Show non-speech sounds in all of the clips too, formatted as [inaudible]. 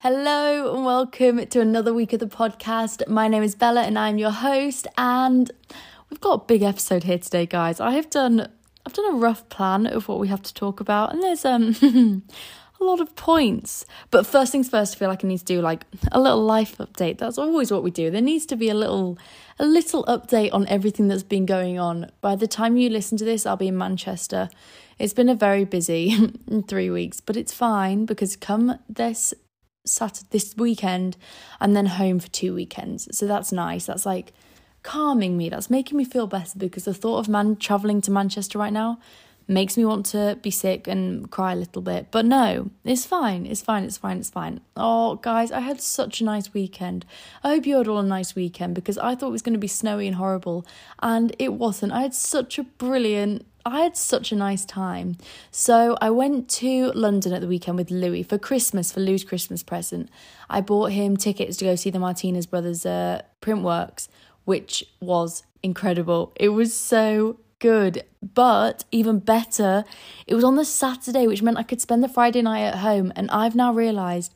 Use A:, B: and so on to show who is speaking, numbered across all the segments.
A: Hello and welcome to another week of the podcast. My name is Bella and I'm your host and we've got a big episode here today guys. I have done I've done a rough plan of what we have to talk about and there's um [laughs] a lot of points. But first things first, I feel like I need to do like a little life update. That's always what we do. There needs to be a little a little update on everything that's been going on. By the time you listen to this, I'll be in Manchester. It's been a very busy [laughs] 3 weeks, but it's fine because come this Saturday this weekend and then home for two weekends. So that's nice. That's like calming me. That's making me feel better because the thought of man traveling to Manchester right now makes me want to be sick and cry a little bit. But no, it's fine. It's fine. It's fine. It's fine. Oh, guys, I had such a nice weekend. I hope you had all a nice weekend because I thought it was going to be snowy and horrible, and it wasn't. I had such a brilliant I had such a nice time. So I went to London at the weekend with Louis for Christmas, for Louis' Christmas present. I bought him tickets to go see the Martinez Brothers uh, Printworks, which was incredible. It was so good. But even better, it was on the Saturday, which meant I could spend the Friday night at home. And I've now realised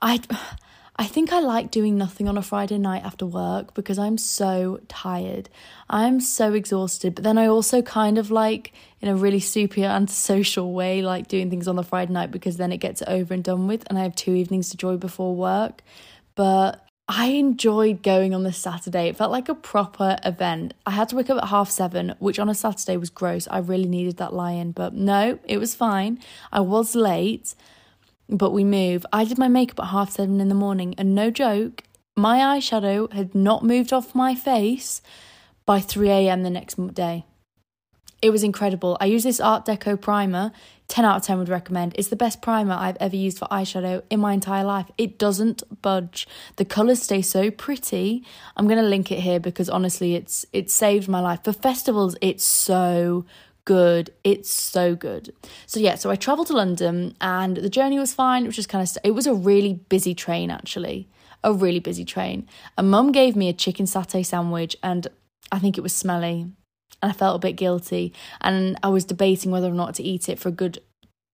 A: I I think I like doing nothing on a Friday night after work because I'm so tired. I'm so exhausted. But then I also kind of like, in a really super antisocial way, like doing things on the Friday night because then it gets over and done with. And I have two evenings to enjoy before work. But I enjoyed going on this Saturday. It felt like a proper event. I had to wake up at half seven, which on a Saturday was gross. I really needed that lie-in, but no, it was fine. I was late but we move. I did my makeup at half seven in the morning, and no joke, my eyeshadow had not moved off my face by 3 a.m. the next day. It was incredible. I use this Art Deco primer. 10 out of 10 would recommend. It's the best primer I've ever used for eyeshadow in my entire life. It doesn't budge. The colours stay so pretty. I'm going to link it here because honestly it's it saved my life. For festivals it's so good. It's so good. So yeah, so I traveled to London and the journey was fine. It was just kind of it was a really busy train actually. A really busy train. And mum gave me a chicken satay sandwich and I think it was smelly. And I felt a bit guilty and I was debating whether or not to eat it for a good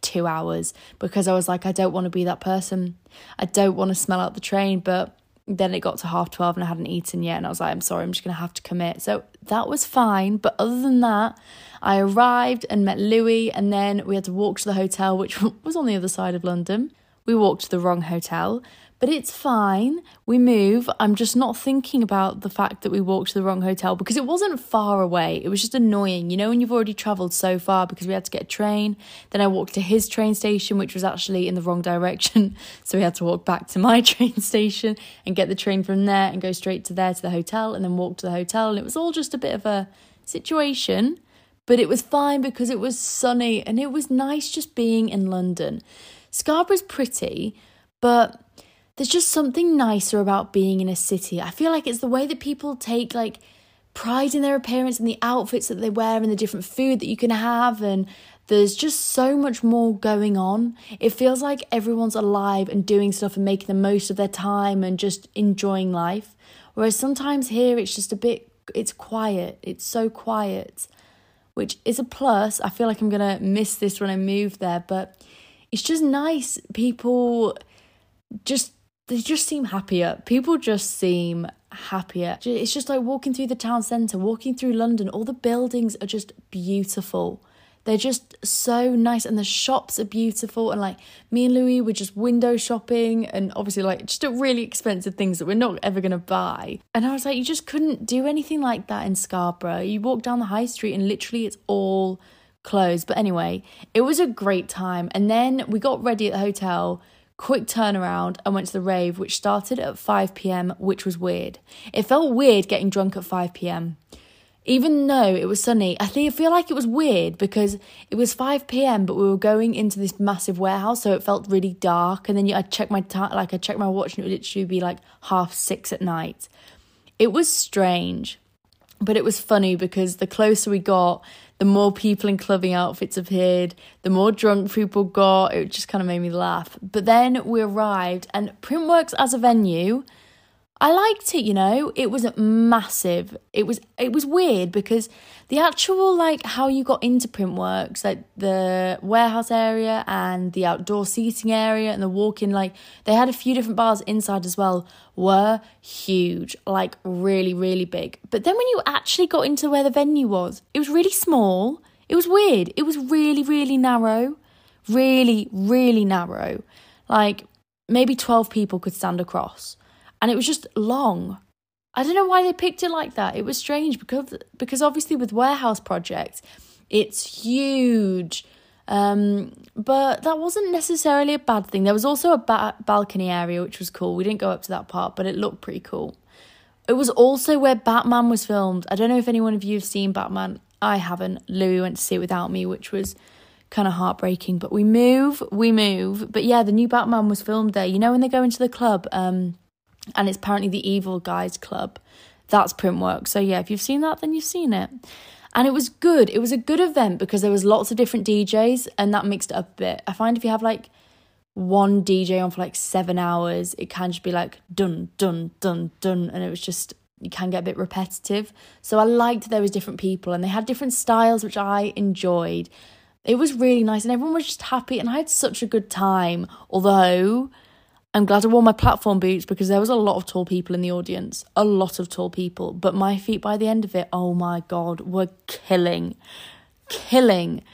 A: 2 hours because I was like I don't want to be that person. I don't want to smell out the train, but then it got to half 12 and I hadn't eaten yet. And I was like, I'm sorry, I'm just going to have to commit. So that was fine. But other than that, I arrived and met Louis. And then we had to walk to the hotel, which [laughs] was on the other side of London. We walked to the wrong hotel but it's fine. We move. I'm just not thinking about the fact that we walked to the wrong hotel because it wasn't far away. It was just annoying. You know, when you've already travelled so far because we had to get a train. Then I walked to his train station, which was actually in the wrong direction. [laughs] So we had to walk back to my [laughs] train station and get the train from there and go straight to there to the hotel and then walk to the hotel. And it was all just a bit of a situation. But it was fine because it was sunny and it was nice just being in London. Scarborough's pretty, but there's just something nicer about being in a city. I feel like it's the way that people take like pride in their appearance and the outfits that they wear and the different food that you can have and there's just so much more going on. It feels like everyone's alive and doing stuff and making the most of their time and just enjoying life. Whereas sometimes here it's just a bit it's quiet. It's so quiet, which is a plus. I feel like I'm going to miss this when I move there, but it's just nice people just they just seem happier. People just seem happier. It's just like walking through the town centre, walking through London. All the buildings are just beautiful. They're just so nice, and the shops are beautiful. And like me and Louis were just window shopping, and obviously, like just really expensive things that we're not ever gonna buy. And I was like, you just couldn't do anything like that in Scarborough. You walk down the high street, and literally, it's all closed. But anyway, it was a great time. And then we got ready at the hotel quick turnaround and went to the rave, which started at 5 pm, which was weird. It felt weird getting drunk at 5 pm. Even though it was sunny, I feel like it was weird because it was 5 p.m. but we were going into this massive warehouse, so it felt really dark. And then I checked my time, like I checked my watch, and it would literally be like half six at night. It was strange, but it was funny because the closer we got, the more people in clubbing outfits appeared, the more drunk people got. It just kind of made me laugh. But then we arrived, and Printworks as a venue I liked it, you know. It was massive. It was it was weird because the actual like how you got into Printworks, like the warehouse area and the outdoor seating area and the walk-in, like they had a few different bars inside as well, were huge, like really, really big. But then when you actually got into where the venue was, it was really small. It was weird. It was really, really narrow. Really, really narrow. Like maybe 12 people could stand across and it was just long. I don't know why they picked it like that. It was strange because because obviously with warehouse projects, it's huge. Um, but that wasn't necessarily a bad thing. There was also a ba- balcony area which was cool. We didn't go up to that part, but it looked pretty cool. It was also where Batman was filmed. I don't know if anyone of you have seen Batman. I haven't. Louis went to see it without me, which was kind of heartbreaking. But we move, we move. But yeah, the new Batman was filmed there. You know when they go into the club, um, and it's apparently the Evil Guys Club. That's Printwork. So yeah, if you've seen that, then you've seen it. And it was good. It was a good event because there was lots of different DJs and that mixed it up a bit. I find if you have like one DJ on for like seven hours, it can just be like dun dun dun dun, and it was just you can get a bit repetitive. So I liked there was different people and they had different styles, which I enjoyed. It was really nice and everyone was just happy and I had such a good time. Although I'm glad I wore my platform boots because there was a lot of tall people in the audience, a lot of tall people. But my feet by the end of it, oh my God, were killing, killing.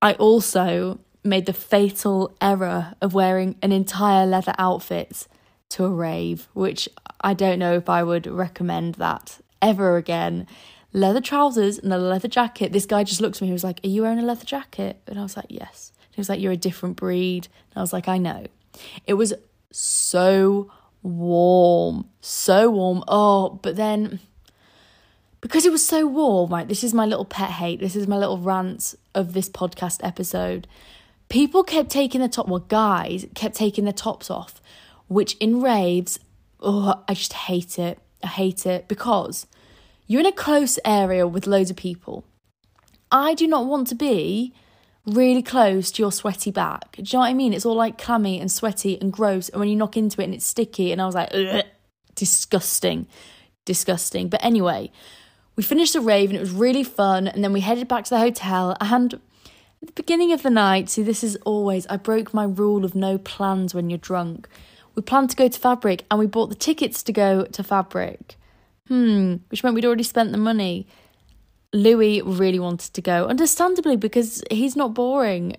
A: I also made the fatal error of wearing an entire leather outfit to a rave, which I don't know if I would recommend that ever again. Leather trousers and a leather jacket. This guy just looked at me. He was like, Are you wearing a leather jacket? And I was like, Yes. he was like, You're a different breed. And I was like, I know. It was so warm, so warm. Oh, but then because it was so warm, right? This is my little pet hate. This is my little rant of this podcast episode. People kept taking the top, well, guys kept taking their tops off, which in raves, oh, I just hate it. I hate it because you're in a close area with loads of people. I do not want to be really close to your sweaty back. Do you know what I mean? It's all like clammy and sweaty and gross. And when you knock into it and it's sticky, and I was like, Ugh. disgusting, disgusting. But anyway, we finished the rave and it was really fun. And then we headed back to the hotel. And at the beginning of the night, see, this is always, I broke my rule of no plans when you're drunk. We planned to go to Fabric and we bought the tickets to go to Fabric. Hmm, which meant we'd already spent the money. Louis really wanted to go, understandably, because he's not boring.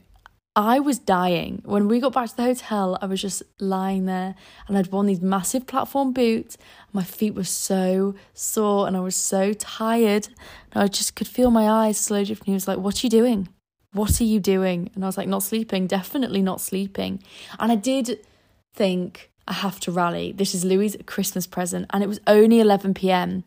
A: I was dying. When we got back to the hotel, I was just lying there and I'd worn these massive platform boots. My feet were so sore and I was so tired. And I just could feel my eyes slowly drifting. He was like, What are you doing? What are you doing? And I was like, Not sleeping, definitely not sleeping. And I did think, I have to rally. This is Louis' Christmas present. And it was only 11 pm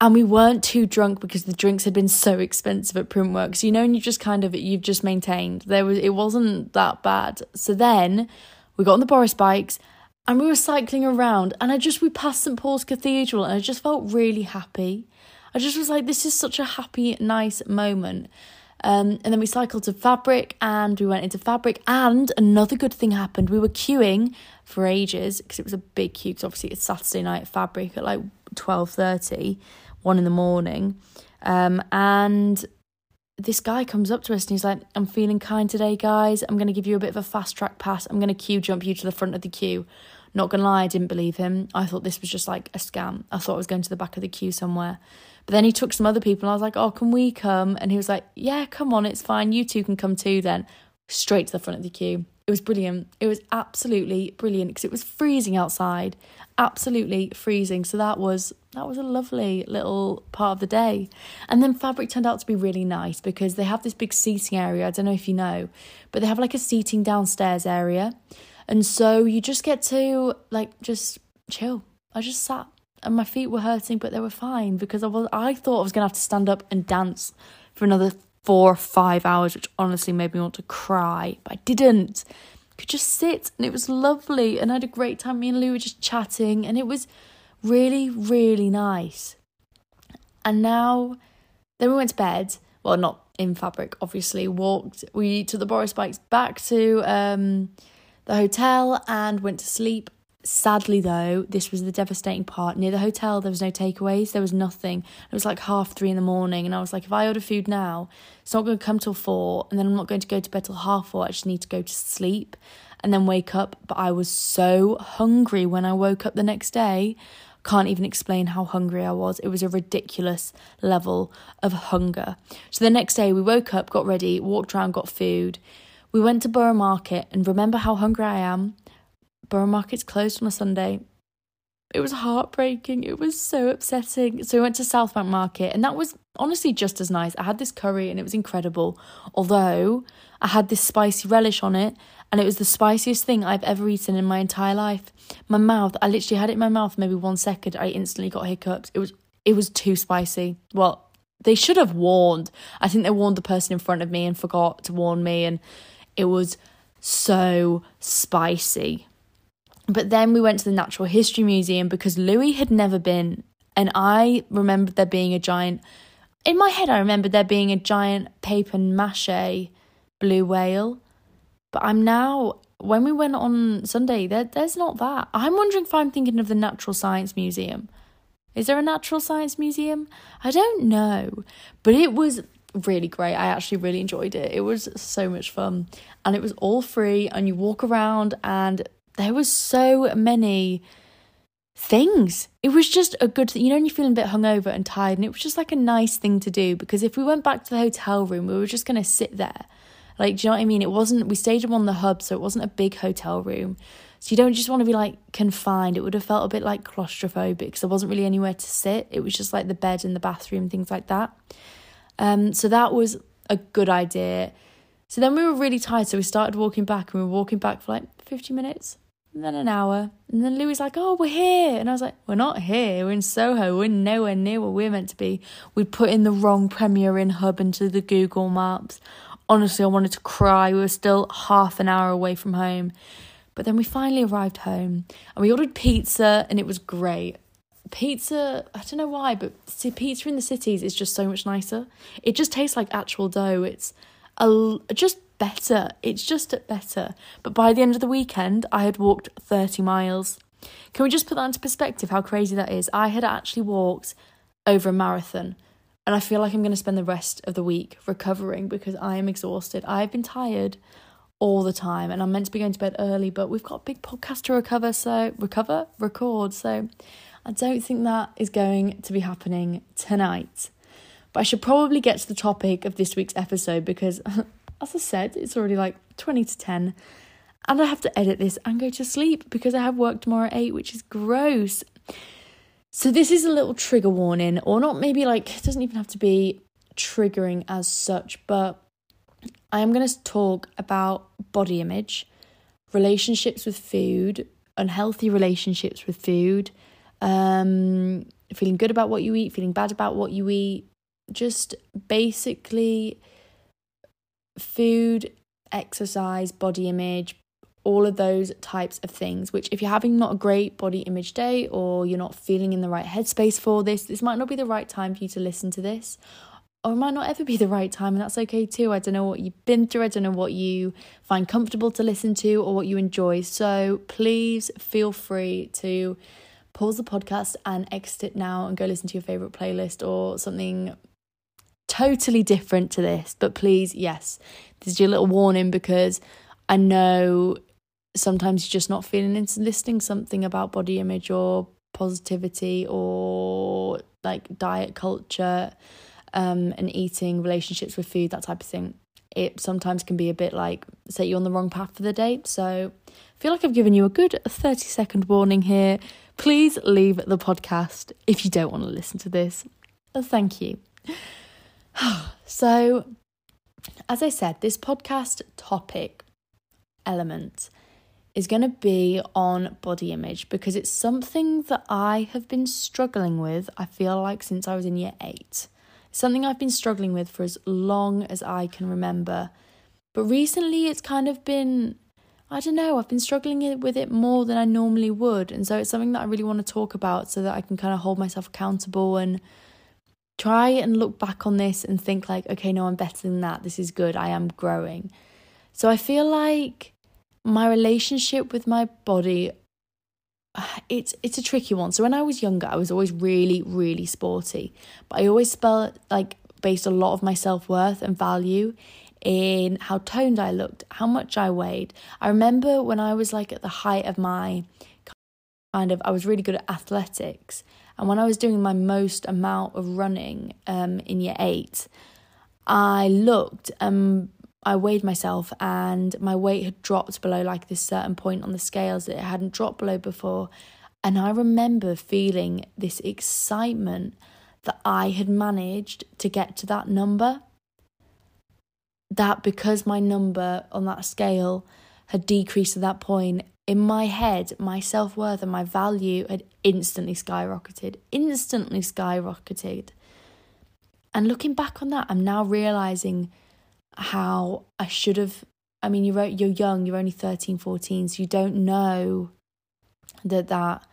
A: and we weren't too drunk because the drinks had been so expensive at Printworks. You know, and you just kind of you've just maintained there was it wasn't that bad. So then we got on the Boris bikes and we were cycling around, and I just we passed St Paul's Cathedral, and I just felt really happy. I just was like, this is such a happy, nice moment. Um, and then we cycled to Fabric and we went into Fabric. And another good thing happened. We were queuing for ages because it was a big queue. Because obviously it's Saturday night at Fabric at like twelve thirty one in the morning. Um, and this guy comes up to us and he's like, I'm feeling kind today, guys. I'm going to give you a bit of a fast track pass. I'm going to queue jump you to the front of the queue. Not going to lie, I didn't believe him. I thought this was just like a scam. I thought I was going to the back of the queue somewhere. But then he took some other people and I was like, oh, can we come? And he was like, yeah, come on, it's fine. You two can come too then. Straight to the front of the queue. It was brilliant. It was absolutely brilliant because it was freezing outside absolutely freezing. So that was that was a lovely little part of the day. And then fabric turned out to be really nice because they have this big seating area. I don't know if you know, but they have like a seating downstairs area. And so you just get to like just chill. I just sat and my feet were hurting, but they were fine because I was I thought I was gonna have to stand up and dance for another four or five hours, which honestly made me want to cry, but I didn't could just sit and it was lovely and I had a great time. Me and Lou were just chatting and it was really, really nice. And now then we went to bed. Well, not in fabric, obviously. Walked we took the Boris bikes back to um the hotel and went to sleep. Sadly, though, this was the devastating part. Near the hotel, there was no takeaways, there was nothing. It was like half three in the morning, and I was like, if I order food now, it's not going to come till four, and then I'm not going to go to bed till half four. I just need to go to sleep and then wake up. But I was so hungry when I woke up the next day. Can't even explain how hungry I was. It was a ridiculous level of hunger. So the next day, we woke up, got ready, walked around, got food. We went to Borough Market, and remember how hungry I am? Borough Market's closed on a Sunday. It was heartbreaking. It was so upsetting. So we went to Southbank Market, and that was honestly just as nice. I had this curry, and it was incredible. Although I had this spicy relish on it, and it was the spiciest thing I've ever eaten in my entire life. My mouth, I literally had it in my mouth maybe one second, I instantly got hiccups. It was it was too spicy. Well, they should have warned. I think they warned the person in front of me and forgot to warn me, and it was so spicy. But then we went to the Natural History Museum because Louis had never been, and I remembered there being a giant. In my head, I remembered there being a giant paper mache blue whale, but I'm now. When we went on Sunday, there, there's not that. I'm wondering if I'm thinking of the Natural Science Museum. Is there a Natural Science Museum? I don't know, but it was really great. I actually really enjoyed it. It was so much fun, and it was all free. And you walk around, and there was so many things. It was just a good thing. You know, when you're feeling a bit hungover and tired, and it was just like a nice thing to do because if we went back to the hotel room, we were just going to sit there. Like, do you know what I mean? It wasn't, we stayed on the hub, so it wasn't a big hotel room. So you don't just want to be like confined. It would have felt a bit like claustrophobic because there wasn't really anywhere to sit. It was just like the bed and the bathroom, things like that. Um, so that was a good idea. So then we were really tired, so we started walking back, and we were walking back for like 50 minutes and then an hour. And then Louis like, oh, we're here. And I was like, we're not here. We're in Soho. We're nowhere near where we're meant to be. We put in the wrong Premier Inn hub into the Google Maps. Honestly, I wanted to cry. We were still half an hour away from home. But then we finally arrived home and we ordered pizza and it was great. Pizza, I don't know why, but see, pizza in the cities is just so much nicer. It just tastes like actual dough. It's a, just better. It's just better. But by the end of the weekend, I had walked 30 miles. Can we just put that into perspective how crazy that is? I had actually walked over a marathon. And I feel like I'm going to spend the rest of the week recovering because I am exhausted. I've been tired all the time and I'm meant to be going to bed early, but we've got a big podcast to recover, so recover, record. So I don't think that is going to be happening tonight. But I should probably get to the topic of this week's episode because [laughs] as I said, it's already like 20 to 10. And I have to edit this and go to sleep because I have work tomorrow at 8, which is gross. So, this is a little trigger warning, or not maybe like, it doesn't even have to be triggering as such, but I am going to talk about body image, relationships with food, unhealthy relationships with food, um, feeling good about what you eat, feeling bad about what you eat, just basically food, exercise, body image, all of those types of things. Which, if you're having not a great body image day or you're not feeling in the right headspace for this, this might not be the right time for you to listen to this. Or it might not ever be the right time, and that's okay too. I don't know what you've been through, I don't know what you find comfortable to listen to or what you enjoy. So please feel free to pause the podcast and exit it now and go listen to your favorite playlist or something totally different to this, but please, yes, this is your little warning because I know sometimes you're just not feeling into listening something about body image or positivity or like diet culture um, and eating, relationships with food, that type of thing. It sometimes can be a bit like set you on the wrong path for the day. So I feel like I've given you a good 30 second warning here. Please leave the podcast if you don't want to listen to this. Thank you. [sighs] so, as I said, this podcast topic element is going to be on body image because it's something that I have been struggling with, I feel like, since I was in year eight. something I've been struggling with for as long as I can remember. But recently, it's kind of been, I don't know, I've been struggling with it more than I normally would. And so it's something that I really want to talk about so that I can kind of hold myself accountable and try and look back on this and think like okay no i'm better than that this is good i am growing so i feel like my relationship with my body [sighs] it's it's a tricky one. So when I was younger, I was always really really sporty, but I always felt like based a lot of my self worth and value in how toned I looked, how much I weighed. I remember when I was like at the height of my kind of, I was really good at athletics. And when I was doing my most amount of running um, in year eight, I looked and I weighed myself and my weight had dropped below like this certain point on the scales that it hadn't dropped below before. And I remember feeling this excitement that I had managed to get to that number that because my number on that scale had decreased to that point, in my head, my self worth and my value had instantly skyrocketed, instantly skyrocketed. And looking back on that, I'm now realizing how I should have. I mean, you're, you're young, you're only 13, 14, so you don't know that that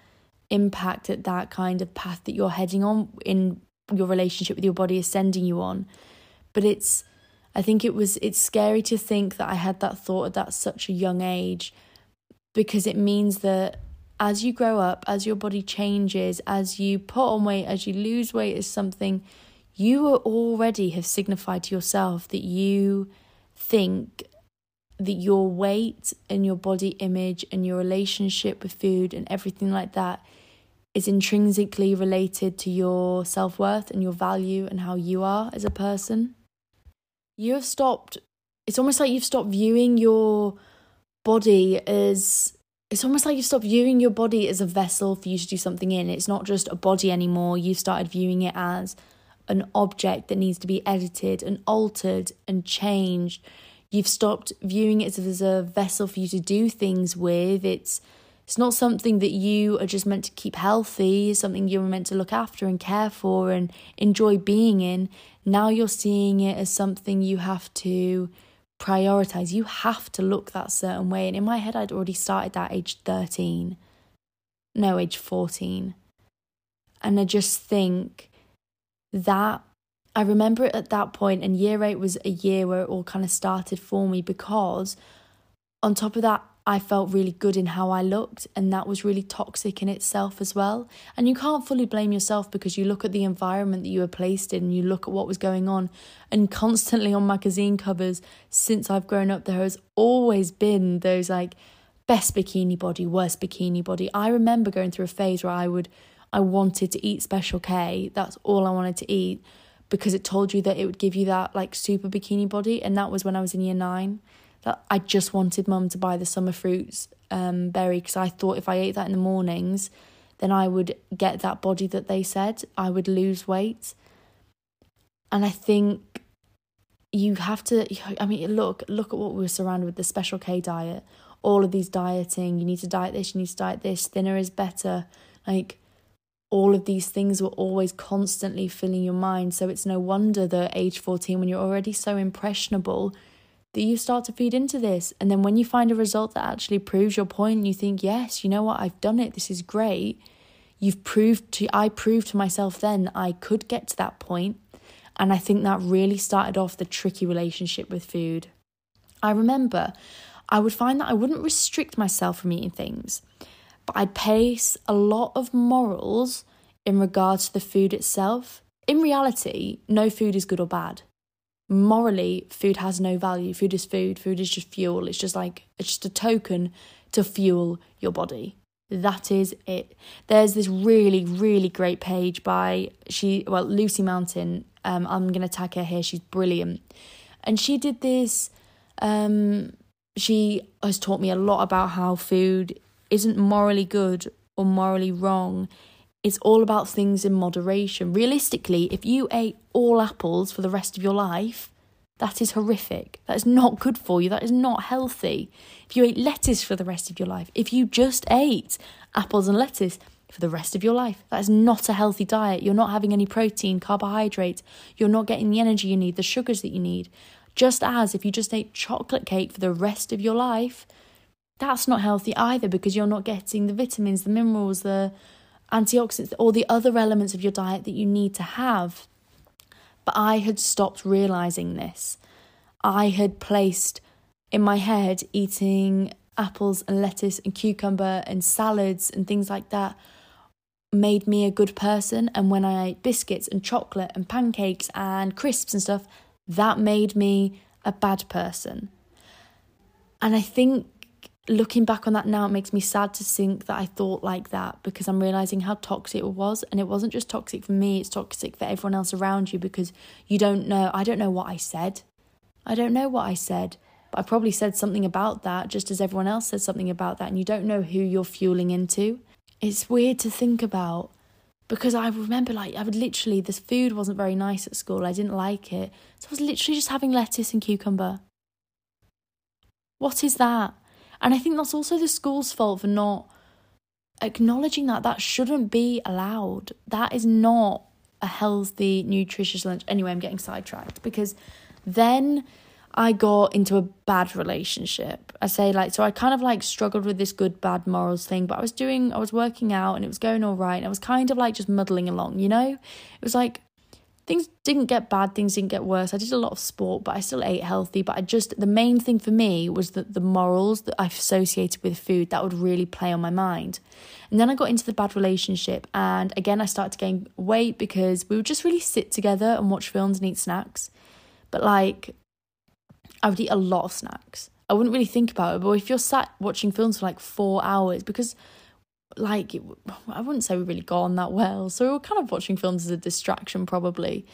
A: impacted that kind of path that you're heading on in your relationship with your body is sending you on. But it's I think it was it's scary to think that I had that thought at that such a young age because it means that as you grow up, as your body changes, as you put on weight, as you lose weight as something, you already have signified to yourself that you think that your weight and your body image and your relationship with food and everything like that is intrinsically related to your self worth and your value and how you are as a person. You have stopped it's almost like you've stopped viewing your body as it's almost like you've stopped viewing your body as a vessel for you to do something in. It's not just a body anymore. You've started viewing it as an object that needs to be edited and altered and changed. You've stopped viewing it as a vessel for you to do things with. It's it's not something that you are just meant to keep healthy, something you're meant to look after and care for and enjoy being in. Now you're seeing it as something you have to prioritize. You have to look that certain way. And in my head, I'd already started that age 13, no, age 14. And I just think that I remember it at that point, and year eight was a year where it all kind of started for me because, on top of that, I felt really good in how I looked, and that was really toxic in itself as well. And you can't fully blame yourself because you look at the environment that you were placed in, you look at what was going on, and constantly on magazine covers since I've grown up, there has always been those like best bikini body, worst bikini body. I remember going through a phase where I would, I wanted to eat Special K, that's all I wanted to eat because it told you that it would give you that like super bikini body, and that was when I was in year nine that I just wanted mum to buy the summer fruits um, berry because I thought if I ate that in the mornings, then I would get that body that they said I would lose weight. And I think you have to. I mean, look, look at what we were surrounded with the Special K diet. All of these dieting. You need to diet this. You need to diet this. Thinner is better. Like all of these things were always constantly filling your mind. So it's no wonder that age 14, when you're already so impressionable, that you start to feed into this. And then when you find a result that actually proves your point, you think, yes, you know what, I've done it, this is great. You've proved to, I proved to myself then I could get to that point. And I think that really started off the tricky relationship with food. I remember I would find that I wouldn't restrict myself from eating things, but I'd place a lot of morals in regards to the food itself. In reality, no food is good or bad morally food has no value. Food is food. Food is just fuel. It's just like it's just a token to fuel your body. That is it. There's this really really great page by she well lucy mountain. Um i'm gonna tag her here. She's brilliant. And she did this um she has taught me a lot about how food isn't morally good or morally wrong it's all about things in moderation. Realistically, if you ate all apples for the rest of your life, that is horrific. That is not good for you. That is not healthy. If you ate lettuce for the rest of your life, if you just ate apples and lettuce for the rest of your life, that is not a healthy diet. You're not having any protein, carbohydrates. You're not getting the energy you need, the sugars that you need. Just as if you just ate chocolate cake for the rest of your life, that's not healthy either because you're not getting the vitamins, the minerals, the antioxidants, all the other elements of your diet that you need to have. But I had stopped realizing this. I had placed in my head eating apples and lettuce and cucumber and salads and things like that made me a good person. And when I ate biscuits and chocolate and pancakes and crisps and stuff, that made me a bad person. And I think looking back on that now, it makes me sad to think that I thought like that because I'm realizing how toxic it was. And it wasn't just toxic for me, it's toxic for everyone else around you because you don't know. I don't know what I said. I don't know what I said. But I probably said something about that just as everyone else said something about that. And you don't know who you're fueling into. It's weird to think about because I remember like I would literally, this food wasn't very nice at school. I didn't like it. So I was literally just having lettuce and cucumber. What is that? And I think that's also the school's fault for not acknowledging that that shouldn't be allowed. That is not a healthy, nutritious lunch. Anyway, I'm getting sidetracked because then I got into a bad relationship. I say like so I kind of like struggled with this good bad morals thing, but I was doing I was working out and it was going all right. And I was kind of like just muddling along, you know? It was like things didn't get bad, things didn't get worse. I did a lot of sport, but I still ate healthy. But I just, the main thing for me was that the morals that I associated with food that would really play on my mind. And then I got into the bad relationship, and again, I started to gain weight because we would just really sit together and watch films and eat snacks. But like, I would eat a lot of snacks. I wouldn't really think about it, but if you're sat watching films for like four hours, because like I wouldn't say we really got on that well. So we were kind of watching films as a distraction, probably.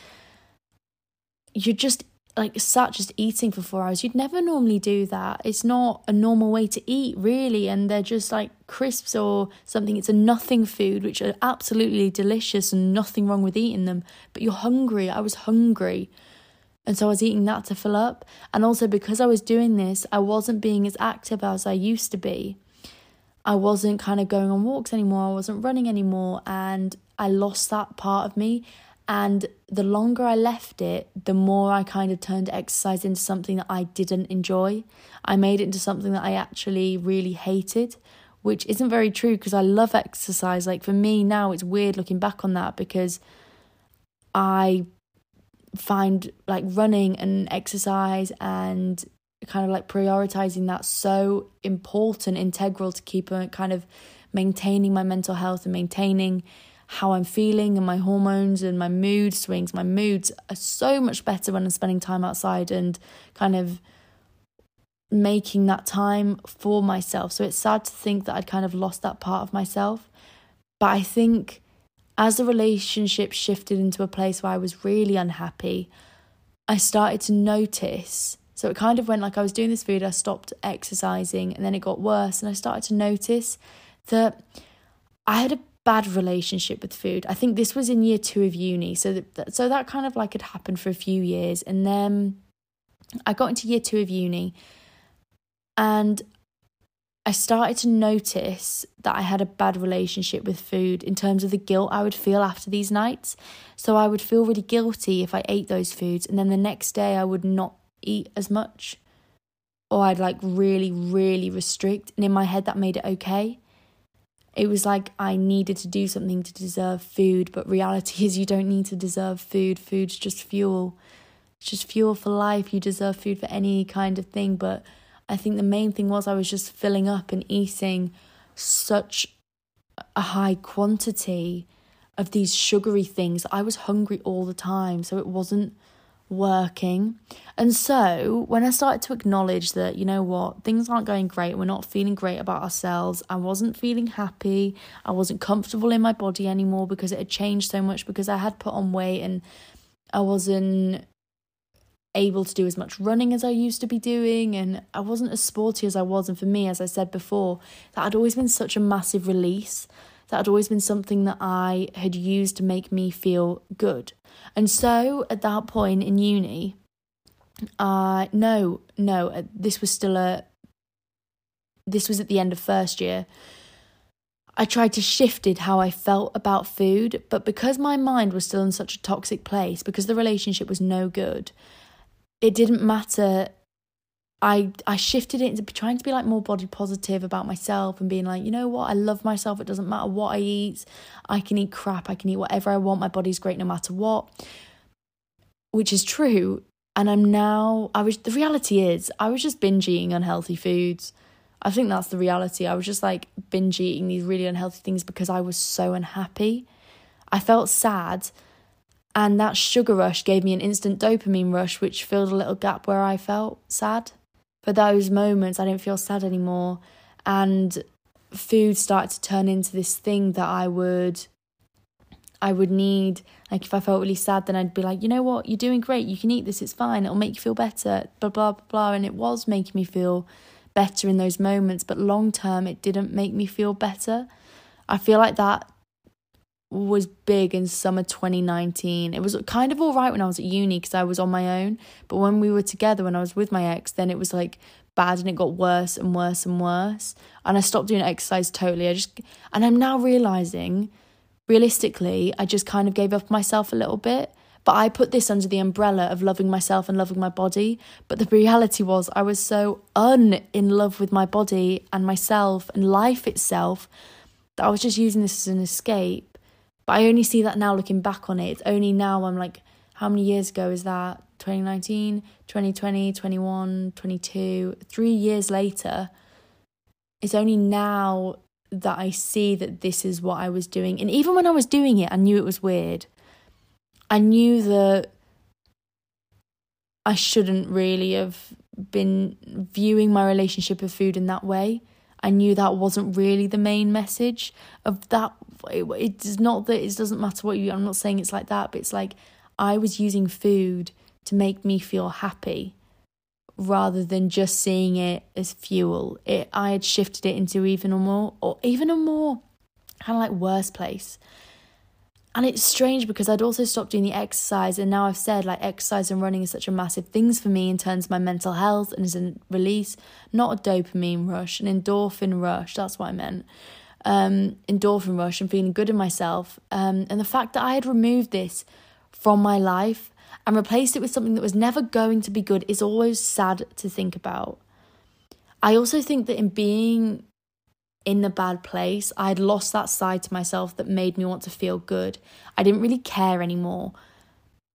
A: You're just like sat just eating for four hours. You'd never normally do that. It's not a normal way to eat, really. And they're just like crisps or something. It's a nothing food, which are absolutely delicious and nothing wrong with eating them. But you're hungry. I was hungry. And so I was eating that to fill up. And also because I was doing this, I wasn't being as active as I used to be. I wasn't kind of going on walks anymore, I wasn't running anymore, and I lost that part of me. And the longer I left it, the more I kind of turned exercise into something that I didn't enjoy. I made it into something that I actually really hated, which isn't very true because I love exercise. Like for me now, it's weird looking back on that because I find like running and exercise and kind of like prioritizing that so important, integral to keep kind of maintaining my mental health and maintaining how I'm feeling and my hormones and my mood swings. My moods are so much better when I'm spending time outside and kind of making that time for myself. So it's sad to think that I'd kind of lost that part of myself. But I think as the relationship shifted into a place where I was really unhappy, I started to notice so it kind of went like I was doing this food, I stopped exercising, and then it got worse. And I started to notice that I had a bad relationship with food. I think this was in year two of uni. So that, so that kind of like had happened for a few years. And then I got into year two of uni and I started to notice that I had a bad relationship with food in terms of the guilt I would feel after these nights. So I would feel really guilty if I ate those foods, and then the next day I would not eat as much or I'd like really, really restrict. And in my head, that made it okay. It was like I needed to do something to deserve food, but reality is you don't need to deserve food. Food's just fuel. It's just fuel for life. You deserve food for any kind of thing. But I think the main thing was I was just filling up and eating such a high quantity of these sugary things. I was hungry all the time. So it wasn't working. And so when I started to acknowledge that, you know what, things aren't going great, we're not feeling great about ourselves, I wasn't feeling happy, I wasn't comfortable in my body anymore because it had changed so much because I had put on weight and I wasn't able to do as much running as I used to be doing and I wasn't as sporty as I was and for me as I said before that had always been such a massive release that had always been something that I had used to make me feel good. And so at that point in uni, uh, no, no, uh, this was still a, this was at the end of first year. I tried to shifted how I felt about food, but because my mind was still in such a toxic place, because the relationship was no good, it didn't matter I I shifted it into trying to be like more body positive about myself and being like, you know what, I love myself. It doesn't matter what I eat. I can eat crap. I can eat whatever I want. My body's great no matter what. Which is true. And I'm now I was the reality is I was just binging unhealthy foods. I think that's the reality. I was just like binge eating these really unhealthy things because I was so unhappy. I felt sad, and that sugar rush gave me an instant dopamine rush, which filled a little gap where I felt sad. For those moments, I didn't feel sad anymore, and food started to turn into this thing that I would I would need. Like if I felt really sad then I'd be like, you know what, you're doing great, you can eat this, it's fine, it'll make you feel better, blah blah blah blah. And it was making me feel better in those moments, but long term it didn't make me feel better. I feel like that was big in summer 2019. It was kind of all right when I was at uni because I was on my own, but when we were together when I was with my ex, then it was like bad and it got worse and worse and worse. And I stopped doing exercise totally. I just and I'm now realizing realistically, I just kind of gave up myself a little bit. But I put this under the umbrella of loving myself and loving my body. But the reality was, I was so un in love with my body and myself and life itself that I was just using this as an escape. But I only see that now looking back on it. It's only now I'm like, how many years ago is that? 2019, 2020, 21, 22. Three years later, it's only now that I see that this is what I was doing. And even when I was doing it, I knew it was weird. I knew that I shouldn't really have been viewing my relationship with food in that way. I knew that wasn't really the main message of that. It, it's not that it doesn't matter what you. I'm not saying it's like that, but it's like I was using food to make me feel happy rather than just seeing it as fuel. It I had shifted it into even a more or even a more kind of like worse place. And it's strange because I'd also stopped doing the exercise, and now I've said like exercise and running is such a massive things for me in terms of my mental health and as a release, not a dopamine rush, an endorphin rush. That's what I meant. Um, endorphin rush and feeling good in myself. Um, and the fact that I had removed this from my life and replaced it with something that was never going to be good is always sad to think about. I also think that in being in the bad place, I had lost that side to myself that made me want to feel good. I didn't really care anymore.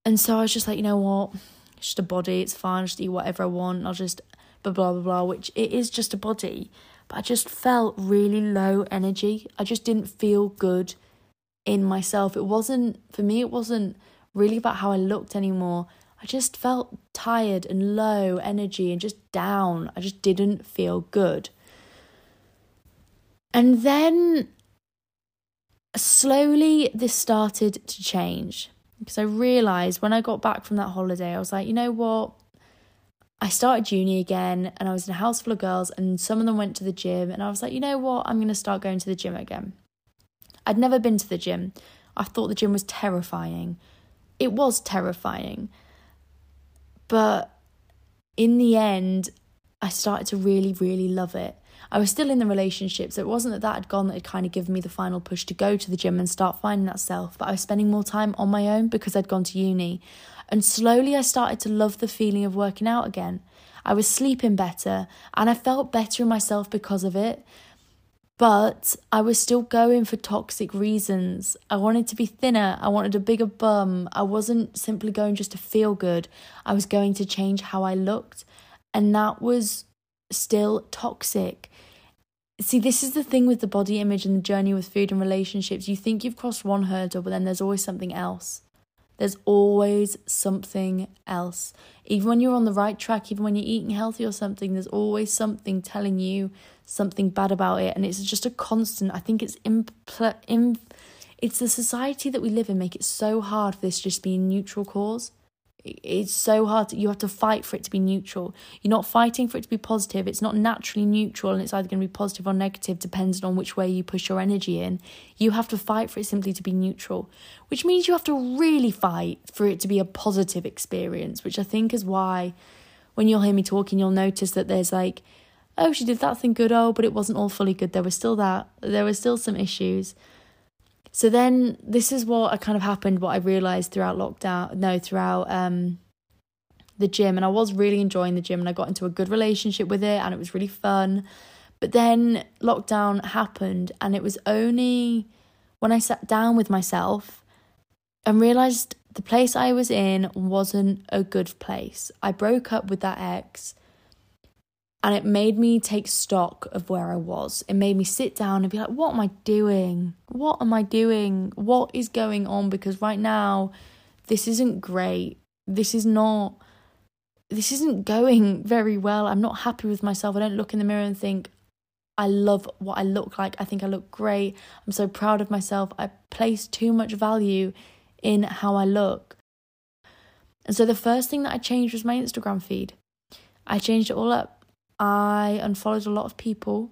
A: And so I was just like, you know what? It's just a body, it's fine, I'll just eat whatever I want, I'll just blah blah blah blah, which it is just a body. But I just felt really low energy. I just didn't feel good in myself. It wasn't for me, it wasn't really about how I looked anymore. I just felt tired and low energy and just down. I just didn't feel good. And then slowly this started to change because I realized when I got back from that holiday, I was like, you know what? I started uni again and I was in a house full of girls, and some of them went to the gym. And I was like, you know what? I'm going to start going to the gym again. I'd never been to the gym. I thought the gym was terrifying it was terrifying. But in the end, I started to really, really love it. I was still in the relationship, so it wasn't that that had gone that had kind of given me the final push to go to the gym and start finding that self, but I was spending more time on my own because I'd gone to uni. And slowly I started to love the feeling of working out again. I was sleeping better and I felt better in myself because of it. But I was still going for toxic reasons. I wanted to be thinner. I wanted a bigger bum. I wasn't simply going just to feel good. I was going to change how I looked. And that was still toxic. See, this is the thing with the body image and the journey with food and relationships. You think you've crossed one hurdle, but then there's always something else. There's always something else. Even when you're on the right track, even when you're eating healthy or something, there's always something telling you something bad about it. And it's just a constant. I think it's impl- imp- it's the society that we live in make it so hard for this just being neutral cause it's so hard to, you have to fight for it to be neutral. You're not fighting for it to be positive. It's not naturally neutral and it's either going to be positive or negative depending on which way you push your energy in. You have to fight for it simply to be neutral which means you have to really fight for it to be a positive experience which i think is why when you'll hear me talking you'll notice that there's like oh she did that thing good. Oh but it wasn't all fully good. There was still that there were still some issues so then this is what kind of happened, what I realized throughout lockdown, no, throughout um the gym and I was really enjoying the gym and I got into a good relationship with it and it was really fun. But then lockdown happened and it was only when I sat down with myself and realized the place I was in wasn't a good place. I broke up with that ex And it made me take stock of where I was. It made me sit down and be like, what am I doing? What am I doing? What is going on? Because right now, this isn't great. This is not this isn't going very well. I'm not happy with myself. I don't look in the mirror and think, I love what I look like. I think I look great. I'm so proud of myself. I place too much value in how I look. And so the first thing that I changed was my Instagram feed. I changed it all up. I unfollowed a lot of people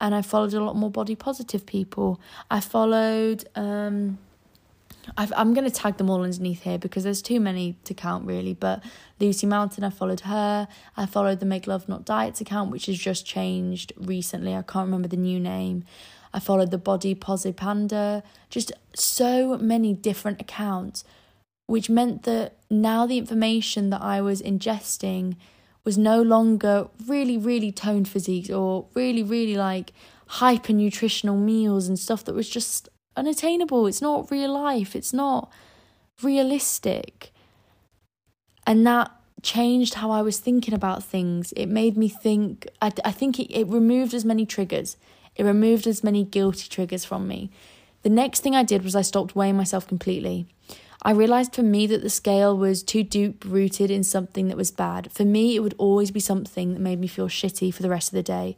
A: and I followed a lot more body positive people. I followed um i am going to tag them all underneath here because there's too many to count really. But Lucy Mountain, I followed her. I followed the Make Love Not Diets account, which has just changed recently. I can't remember the new name. I followed the Body Positive Panda. Just so many different accounts, which meant that now the information that I was ingesting was no longer really, really toned physiques or really, really like hyper nutritional meals and stuff that was just unattainable. It's not real life. It's not realistic. And that changed how I was thinking about things. It made me think, I, I think it, it removed as many triggers. It removed as many guilty triggers from me. The next thing I did was I stopped weighing myself completely. I realized for me that the scale was too deep rooted in something that was bad. For me, it would always be something that made me feel shitty for the rest of the day.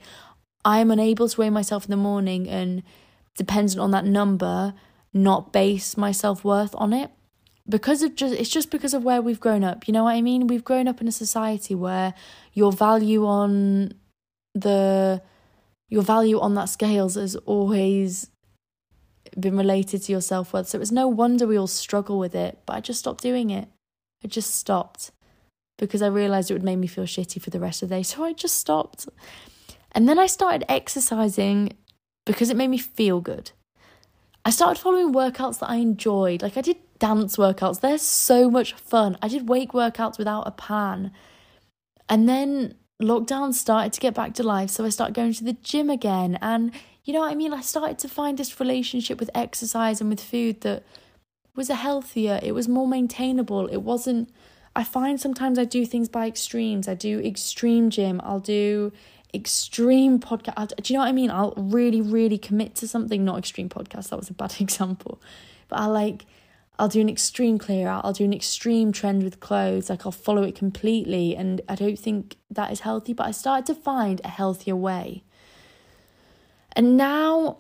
A: I am unable to weigh myself in the morning and dependent on that number, not base my self worth on it. Because of just it's just because of where we've grown up. You know what I mean? We've grown up in a society where your value on the your value on that scales is always been related to your self worth. So it's no wonder we all struggle with it. But I just stopped doing it. I just stopped because I realized it would make me feel shitty for the rest of the day. So I just stopped. And then I started exercising because it made me feel good. I started following workouts that I enjoyed. Like I did dance workouts, they're so much fun. I did wake workouts without a plan. And then lockdown started to get back to life, so I started going to the gym again. And you know what I mean? I started to find this relationship with exercise and with food that was a healthier, it was more maintainable. It wasn't I find sometimes I do things by extremes. I do extreme gym, I'll do extreme podcast. Do you know what I mean? I'll really, really commit to something. Not extreme podcast. That was a bad [laughs] example, but I like. I'll do an extreme clear out. I'll do an extreme trend with clothes. Like I'll follow it completely, and I don't think that is healthy. But I started to find a healthier way, and now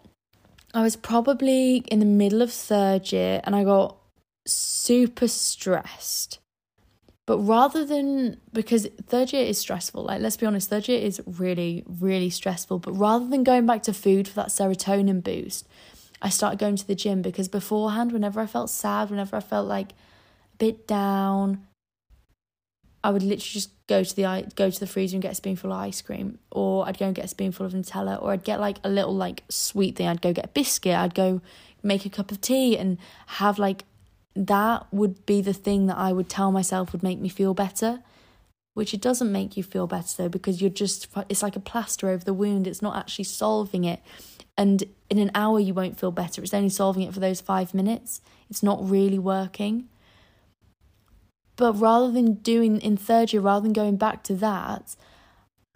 A: I was probably in the middle of third year, and I got super stressed but rather than, because third year is stressful, like let's be honest, third year is really, really stressful. But rather than going back to food for that serotonin boost, I started going to the gym because beforehand, whenever I felt sad, whenever I felt like a bit down, I would literally just go to the go to the freezer and get a spoonful of ice cream, or I'd go and get a spoonful of Nutella, or I'd get like a little like sweet thing. I'd go get a biscuit. I'd go make a cup of tea and have like that would be the thing that I would tell myself would make me feel better. Which it doesn't make you feel better though, because you're just, it's like a plaster over the wound. It's not actually solving it. And in an hour, you won't feel better. It's only solving it for those five minutes. It's not really working. But rather than doing in third year, rather than going back to that,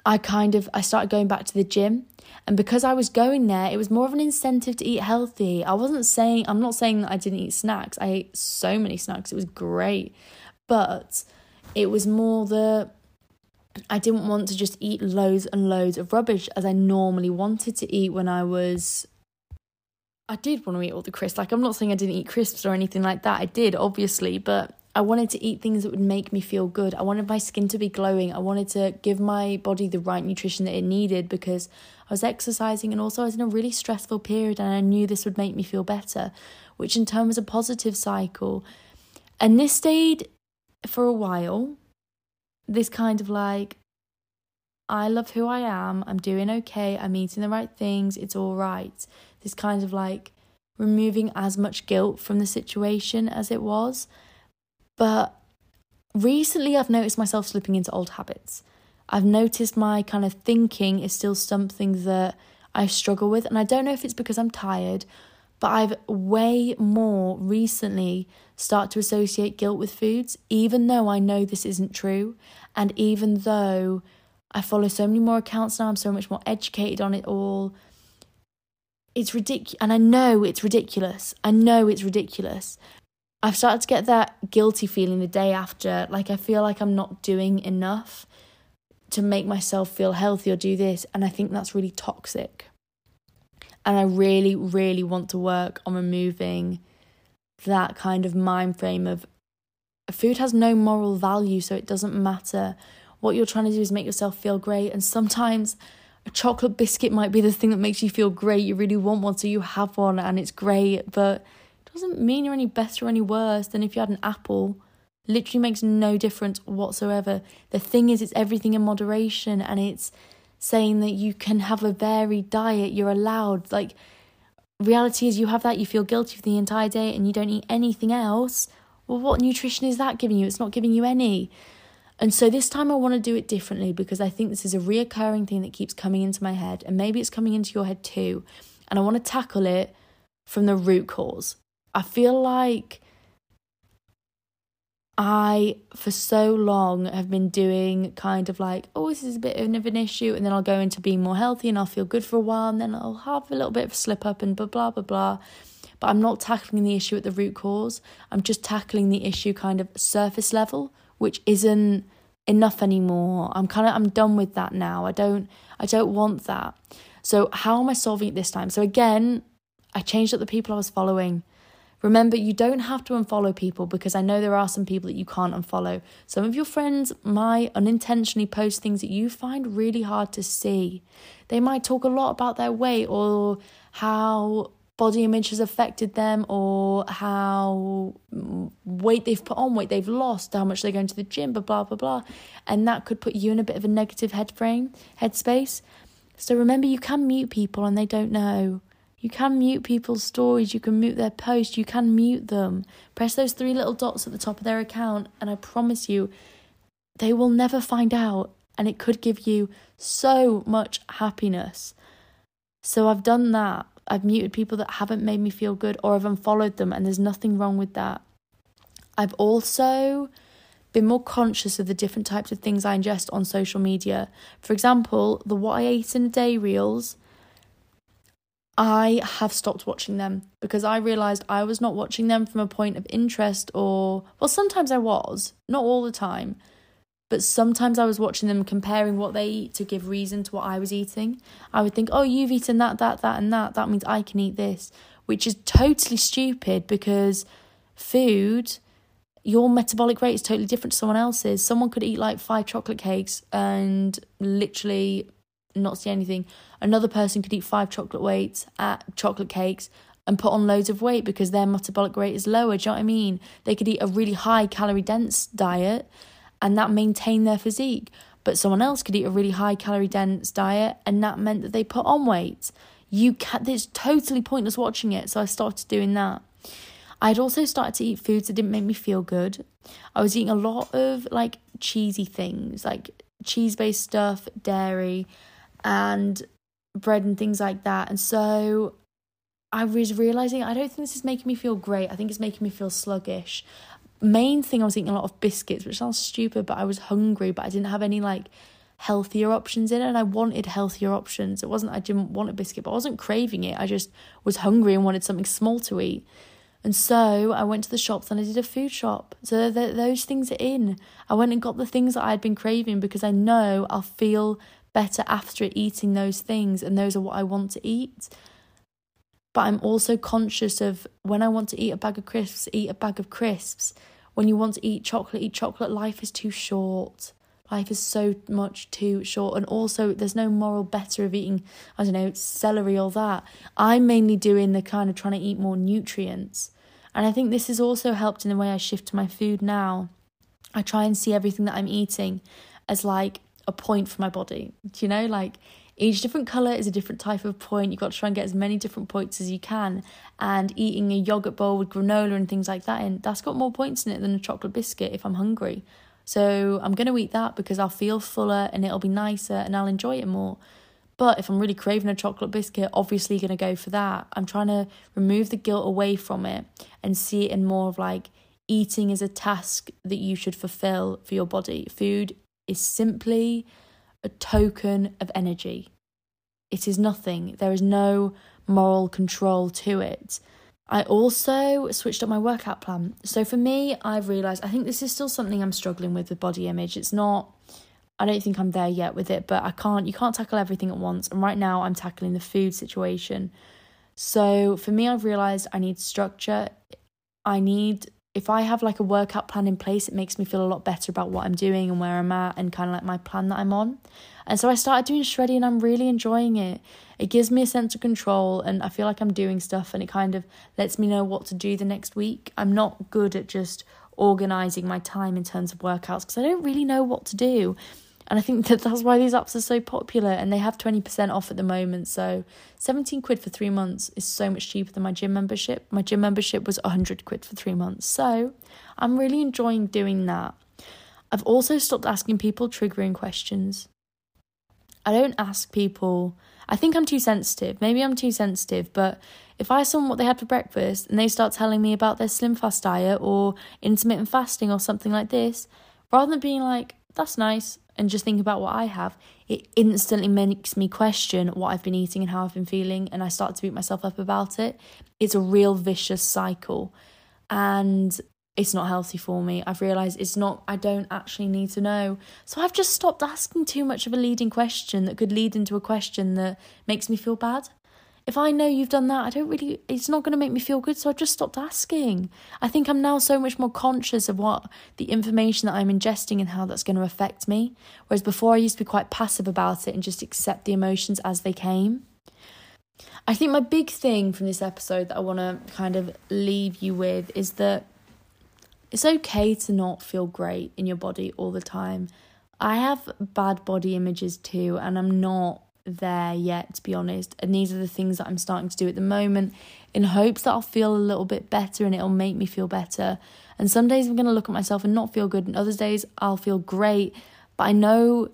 A: I kind of I started going back to the gym and because I was going there it was more of an incentive to eat healthy. I wasn't saying I'm not saying that I didn't eat snacks. I ate so many snacks. It was great. But it was more the I didn't want to just eat loads and loads of rubbish as I normally wanted to eat when I was I did want to eat all the crisps. Like I'm not saying I didn't eat crisps or anything like that. I did obviously, but I wanted to eat things that would make me feel good. I wanted my skin to be glowing. I wanted to give my body the right nutrition that it needed because I was exercising and also I was in a really stressful period and I knew this would make me feel better, which in turn was a positive cycle. And this stayed for a while. This kind of like, I love who I am. I'm doing okay. I'm eating the right things. It's all right. This kind of like removing as much guilt from the situation as it was but recently, I've noticed myself slipping into old habits. I've noticed my kind of thinking is still something that I struggle with. And I don't know if it's because I'm tired, but I've way more recently start to associate guilt with foods, even though I know this isn't true. And even though I follow so many more accounts now. I'm so much more educated on it all. It's ridiculous. And I know it's ridiculous. I know it's ridiculous. I've started to get that guilty feeling the day after. Like, I feel like I'm not doing enough to make myself feel healthy or do this. And I think that's really toxic. And I really, really want to work on removing that kind of mind frame of food has no moral value, so it doesn't matter. What you're trying to do is make yourself feel great. And sometimes a chocolate biscuit might be the thing that makes you feel great. You really want one, so you have one and it's great, but doesn't mean you're any better or any worse than if you had an apple. Literally makes no difference whatsoever. The thing is, it's everything in moderation and it's saying that you can have a varied diet, you're allowed. Like, reality is, you have that, you feel guilty for the entire day, and you don't eat anything else. Well, what nutrition is that giving you? It's not giving you any. And so this time I want to do it differently because I think this is a reoccurring thing that keeps coming into my head, and maybe it's coming into your head too. And I want to tackle it from the root cause. I feel like I, for so long, have been doing kind of like, oh, this is a bit of an issue, and then I'll go into being more healthy and I'll feel good for a while, and then I'll have a little bit of slip up and blah, blah, blah, blah. But I'm not tackling the issue at the root cause. I'm just tackling the issue kind of surface level, which isn't enough anymore. I'm kind of I'm done with that now. I don't I don't want that. So how am I solving it this time? So again, I changed up the people I was following. Remember, you don't have to unfollow people because I know there are some people that you can't unfollow. Some of your friends might unintentionally post things that you find really hard to see. They might talk a lot about their weight or how body image has affected them or how weight they've put on, weight they've lost, how much they're going to the gym, blah, blah, blah, blah. And that could put you in a bit of a negative head frame, headspace. So remember, you can mute people and they don't know. You can mute people's stories, you can mute their posts, you can mute them. Press those three little dots at the top of their account, and I promise you, they will never find out, and it could give you so much happiness. So I've done that. I've muted people that haven't made me feel good, or I've unfollowed them, and there's nothing wrong with that. I've also been more conscious of the different types of things I ingest on social media. For example, the what I ate in a day reels I have stopped watching them because I realized I was not watching them from a point of interest or, well, sometimes I was, not all the time, but sometimes I was watching them comparing what they eat to give reason to what I was eating. I would think, oh, you've eaten that, that, that, and that. That means I can eat this, which is totally stupid because food, your metabolic rate is totally different to someone else's. Someone could eat like five chocolate cakes and literally not see anything. Another person could eat five chocolate weights at chocolate cakes and put on loads of weight because their metabolic rate is lower. Do you know what I mean? They could eat a really high calorie dense diet and that maintain their physique. But someone else could eat a really high calorie dense diet and that meant that they put on weight. You can it's totally pointless watching it. So I started doing that. I'd also started to eat foods that didn't make me feel good. I was eating a lot of like cheesy things, like cheese based stuff, dairy, and bread and things like that. And so I was realizing I don't think this is making me feel great. I think it's making me feel sluggish. Main thing I was eating a lot of biscuits, which sounds stupid, but I was hungry, but I didn't have any like healthier options in it and I wanted healthier options. It wasn't I didn't want a biscuit, but I wasn't craving it. I just was hungry and wanted something small to eat. And so I went to the shops and I did a food shop. So those things are in. I went and got the things that I had been craving because I know I'll feel better after eating those things, and those are what I want to eat. But I'm also conscious of when I want to eat a bag of crisps, eat a bag of crisps. When you want to eat chocolate, eat chocolate. Life is too short. Life is so much too short. And also, there's no moral better of eating, I don't know, celery or that. I'm mainly doing the kind of trying to eat more nutrients. And I think this has also helped in the way I shift to my food now. I try and see everything that I'm eating as like a point for my body. Do you know, like each different color is a different type of point. You've got to try and get as many different points as you can. And eating a yogurt bowl with granola and things like that and that's got more points in it than a chocolate biscuit if I'm hungry. So I'm going to eat that because I'll feel fuller and it'll be nicer and I'll enjoy it more. But if I'm really craving a chocolate biscuit, obviously going to go for that. I'm trying to remove the guilt away from it and see it in more of like eating is a task that you should fulfill for your body. Food is simply a token of energy. It is nothing. There is no moral control to it. I also switched up my workout plan. So for me, I've realized I think this is still something I'm struggling with with body image. It's not I don't think I'm there yet with it, but I can't you can't tackle everything at once. And right now I'm tackling the food situation. So for me I've realized I need structure. I need if I have like a workout plan in place, it makes me feel a lot better about what I'm doing and where I'm at and kind of like my plan that I'm on. And so I started doing Shreddy and I'm really enjoying it. It gives me a sense of control and I feel like I'm doing stuff and it kind of lets me know what to do the next week. I'm not good at just organizing my time in terms of workouts because I don't really know what to do. And I think that that's why these apps are so popular and they have 20% off at the moment. So 17 quid for three months is so much cheaper than my gym membership. My gym membership was 100 quid for three months. So I'm really enjoying doing that. I've also stopped asking people triggering questions. I don't ask people, I think I'm too sensitive. Maybe I'm too sensitive, but if I saw what they had for breakfast and they start telling me about their slim fast diet or intermittent fasting or something like this, rather than being like, that's nice, and just think about what I have, it instantly makes me question what I've been eating and how I've been feeling, and I start to beat myself up about it. It's a real vicious cycle, and it's not healthy for me. I've realized it's not, I don't actually need to know. So I've just stopped asking too much of a leading question that could lead into a question that makes me feel bad if I know you've done that, I don't really, it's not going to make me feel good. So I've just stopped asking. I think I'm now so much more conscious of what the information that I'm ingesting and how that's going to affect me. Whereas before, I used to be quite passive about it and just accept the emotions as they came. I think my big thing from this episode that I want to kind of leave you with is that it's okay to not feel great in your body all the time. I have bad body images too, and I'm not there yet, to be honest. And these are the things that I'm starting to do at the moment in hopes that I'll feel a little bit better and it'll make me feel better. And some days I'm going to look at myself and not feel good, and other days I'll feel great. But I know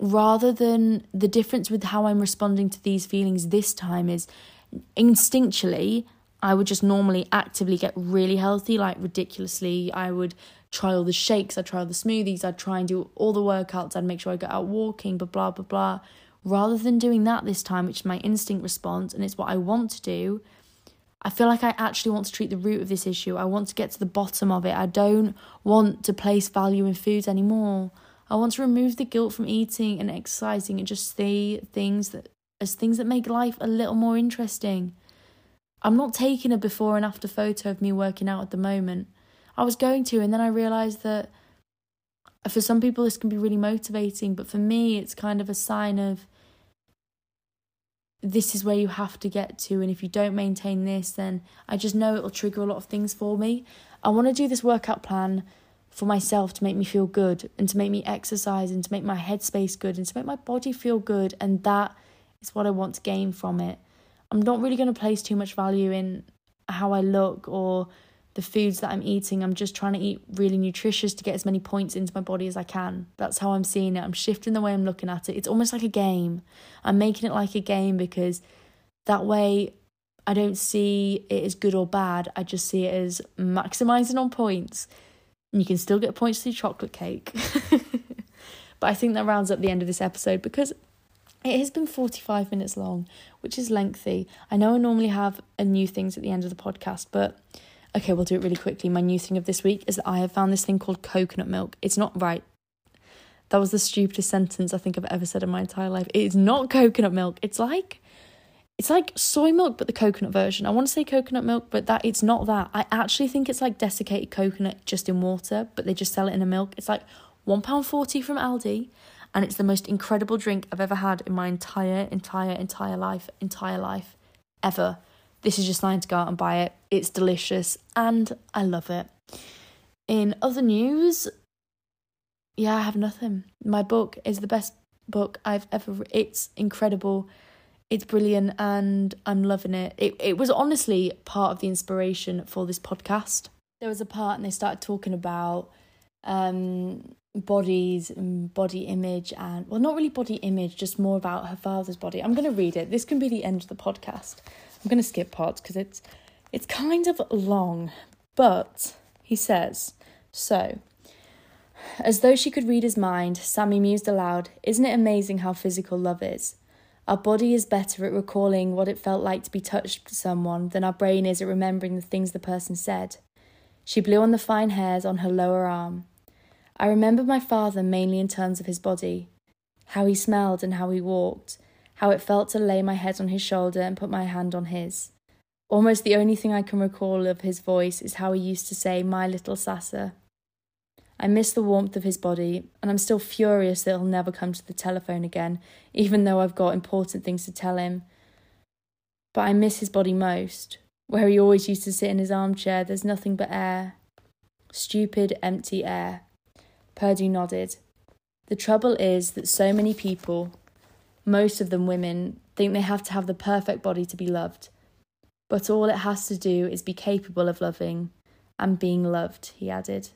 A: rather than the difference with how I'm responding to these feelings this time is instinctually, I would just normally actively get really healthy, like ridiculously. I would try all the shakes, I'd try all the smoothies, I'd try and do all the workouts, I'd make sure I got out walking, blah, blah, blah, blah rather than doing that this time, which is my instinct response and it's what I want to do, I feel like I actually want to treat the root of this issue. I want to get to the bottom of it. I don't want to place value in foods anymore. I want to remove the guilt from eating and exercising and just see things that as things that make life a little more interesting. I'm not taking a before and after photo of me working out at the moment. I was going to, and then I realised that for some people this can be really motivating, but for me, it's kind of a sign of this is where you have to get to and if you don't maintain this then i just know it'll trigger a lot of things for me. I want to do this workout plan for myself to make me feel good and to make me exercise and to make my headspace good and to make my body feel good and that is what i want to gain from it. I'm not really going to place too much value in how i look or the foods that I'm eating. I'm just trying to eat really nutritious to get as many points into my body as I can. That's how I'm seeing it. I'm shifting the way I'm looking at it. It's almost like a game. I'm making it like a game because that way I don't see it as good or bad. I just see it as maximizing on points. And you can still get points through chocolate cake. [laughs] but I think that rounds up the end of this episode because it has been 45 minutes long, which is lengthy. I know I normally have a new things at the end of the podcast, but Okay, we'll do it really quickly. My new thing of this week is that I have found this thing called coconut milk. It's not right. That was the stupidest sentence I think I've ever said in my entire life. It is not coconut milk. It's like it's like soy milk but the coconut version. I want to say coconut milk, but that it's not that. I actually think it's like desiccated coconut just in water, but they just sell it in a milk. It's like £1.40 from Aldi and it's the most incredible drink I've ever had in my entire entire entire life, entire life ever. This is just time to go out and buy it. It's delicious and I love it. In other news, yeah, I have nothing. My book is the best book I've ever re- it's incredible. It's brilliant and I'm loving it. It it was honestly part of the inspiration for this podcast. There was a part and they started talking about um bodies and body image and well not really body image just more about her father's body i'm going to read it this can be the end of the podcast I'm going to skip parts because it's it's kind of long, but he says so. As though she could read his mind, Samy mused aloud Isn't it amazing how physical love is? Our body is better at recalling what it felt like to be touched by someone than our brain is at remembering the things the person said. She blew on the fine hairs on her lower arm. I remember my father mainly in terms of his body, how he smelled and how he walked, how it felt to lay my head on his shoulder and put my hand on his. Almost the only thing I can recall of his voice is how he used to say, My little Sasa. I miss the warmth of his body, and I'm still furious that he'll never come to the telephone again, even though I've got important things to tell him. But I miss his body most, where he always used to sit in his armchair, there's nothing but air. Stupid, empty air. Perdu nodded. The trouble is that so many people, most of them women, think they have to have the perfect body to be loved. But all it has to do is be capable of loving and being loved, he added.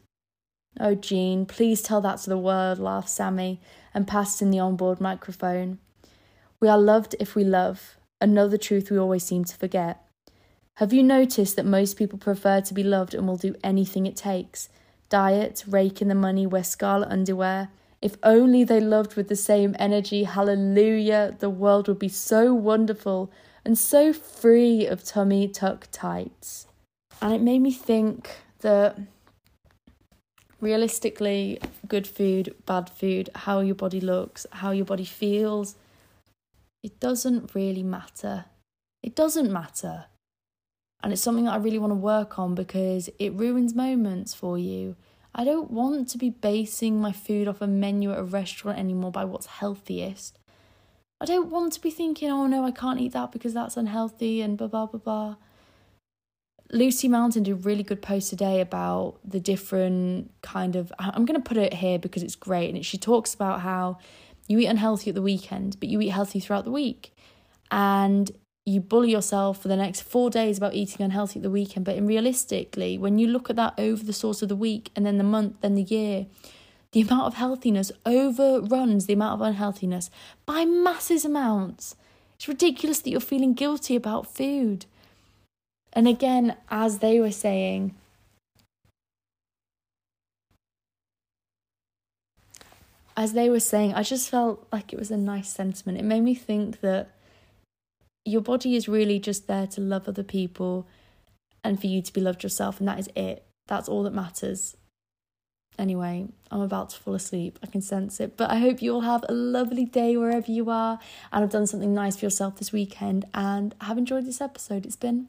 A: Oh, Jean, please tell that to the world, laughed Samy and passed in the onboard microphone. We are loved if we love, another truth we always seem to forget. Have you noticed that most people prefer to be loved and will do anything it takes? Diet, rake in the money, wear scarlet underwear. If only they loved with the same energy, hallelujah, the world would be so wonderful and so free of tummy tuck tights. And it made me think that realistically, good food, bad food, how your body looks, how your body feels, it doesn't really matter. It doesn't matter. And it's something that I really want to work on because it ruins moments for you. I don't want to be basing my food off a menu at a restaurant anymore by what's healthiest. I don't want to be thinking, oh no, I can't eat that because that's unhealthy and blah blah blah blah. Lucy Mountain did a really good post today about the different kind of. I'm going to put it here because it's great. And she talks about how you eat unhealthy at the weekend, but you eat healthy throughout the week. And you bully yourself for the next four days about eating unhealthy at the weekend. But in realistically, when you look at that over the course of the week and then the month, then the year, the amount of healthiness overruns the amount of unhealthiness by massive amounts. It's ridiculous that you're feeling guilty about food. And again, as they were saying, as they were saying, I just felt like it was a nice sentiment. It made me think that your body is really just there to love other people and for you to be loved yourself, and that is it. That's all that matters. Anyway, I'm about to fall asleep. I can sense it. But I hope you all have a lovely day wherever you are and have done something nice for yourself this weekend and have enjoyed this episode. It's been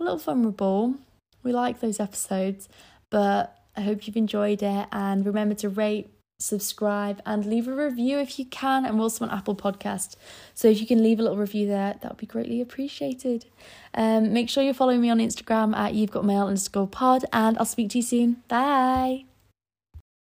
A: a little vulnerable. We like those episodes, but I hope you've enjoyed it. And remember to rate, subscribe, and leave a review if you can. And also on Apple Podcast, so if you can leave a little review there, that would be greatly appreciated. Um, make sure you're following me on Instagram at you've got mail underscore pod, and I'll speak to you soon. Bye.